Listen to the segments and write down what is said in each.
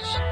自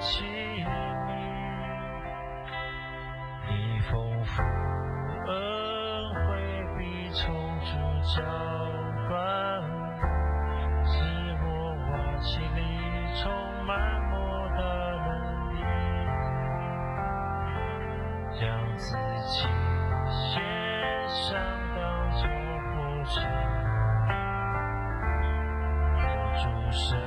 重的器皿，你丰富恩惠必从主浇灌，使我瓦解里充满我的能力，让。自己献上，当作活祭，主圣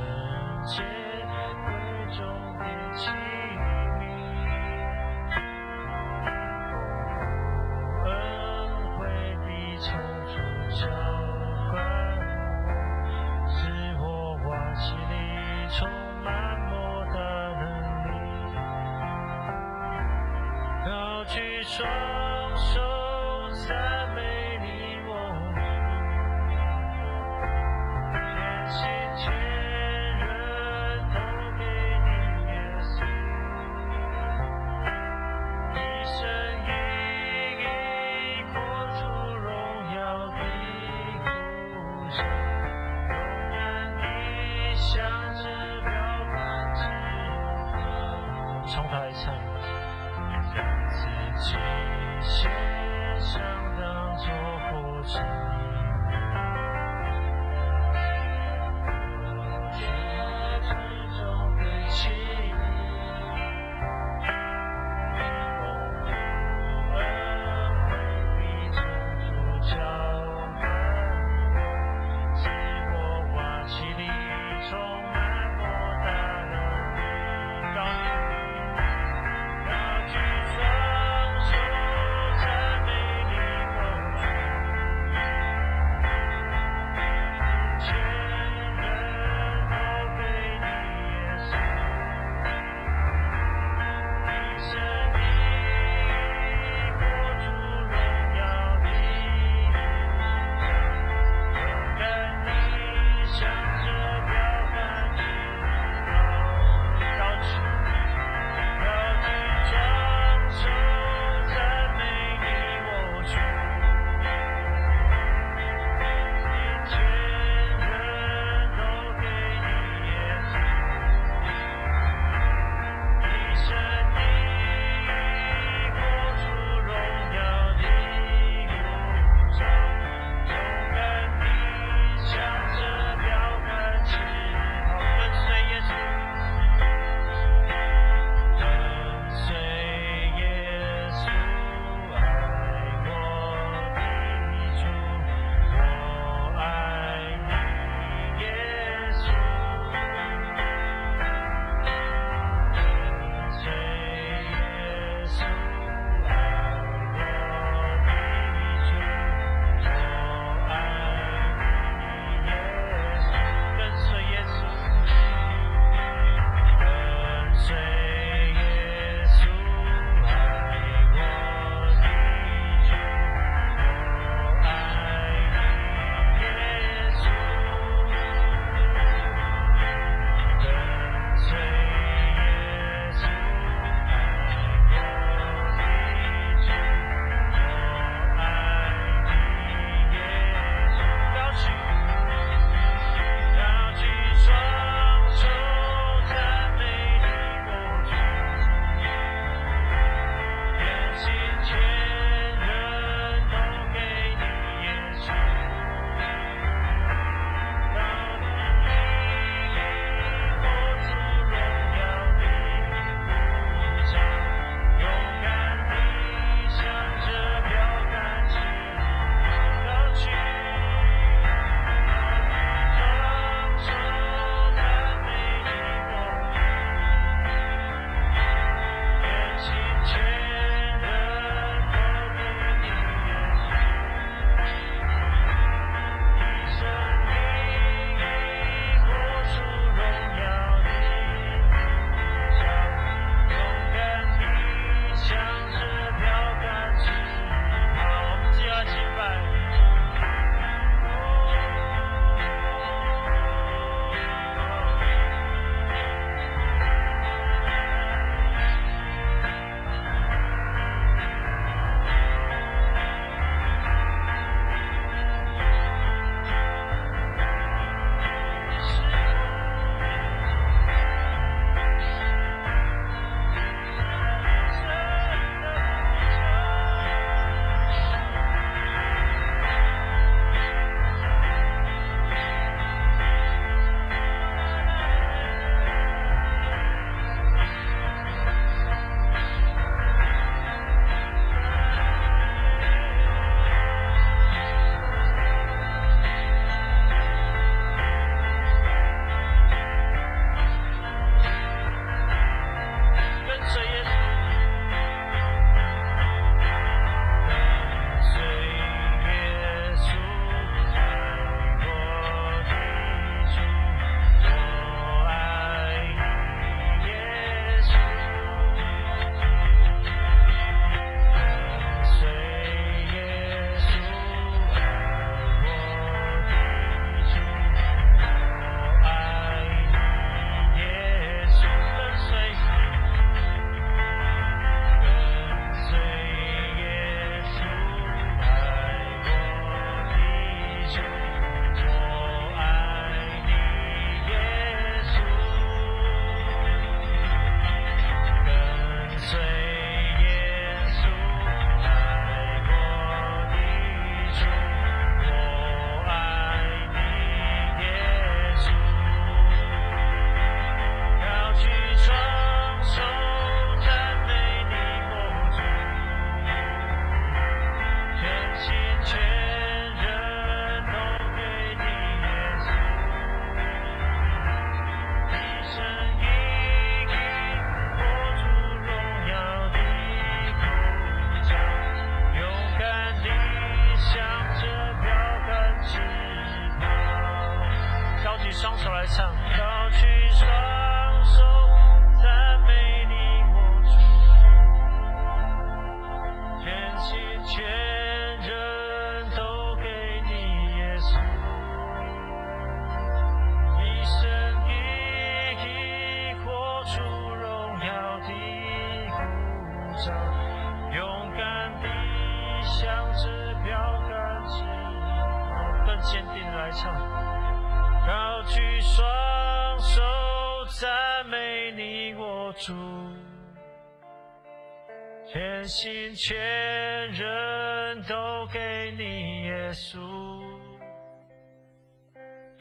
主，全心全人都给你耶稣，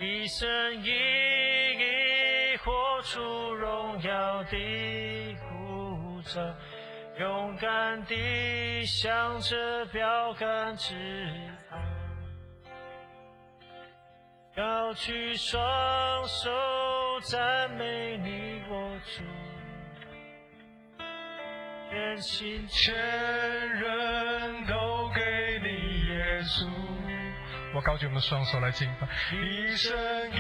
一生一意活出荣耀的护照，勇敢地向着标杆直跑。高举双手赞美你我主，全心全人都给你耶稣。我高举我们双手来敬拜，一生一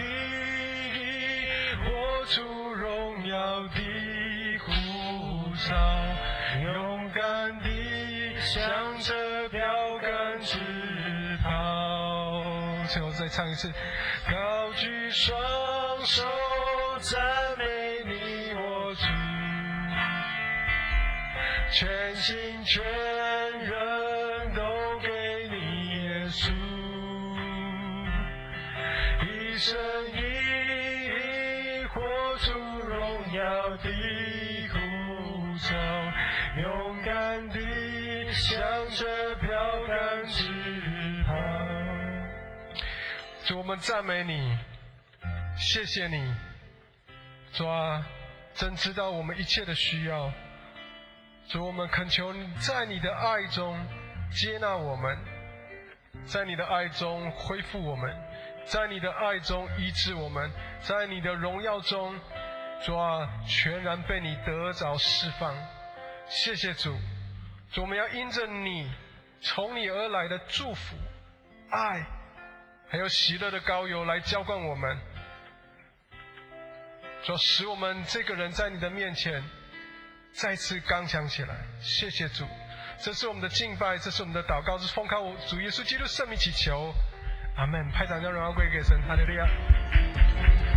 意活出荣耀的呼召，勇敢地向着标杆直跑。最后再唱一次，高举双手赞美全心全人都给你耶稣，一生一意活出荣耀的呼召，勇敢地向着标杆直跑。主，我们赞美你，谢谢你，主啊，真知道我们一切的需要。主，我们恳求你在你的爱中接纳我们，在你的爱中恢复我们，在你的爱中医治我们，在你的荣耀中，主啊，全然被你得着释放。谢谢主，主，我们要因着你从你而来的祝福、爱，还有喜乐的膏油来浇灌我们，主使我们这个人在你的面前。再次刚强起来，谢谢主，这是我们的敬拜，这是我们的祷告，是奉靠主耶稣基督圣名祈求，阿门。拍掌将荣耀归给神，哈利路亚。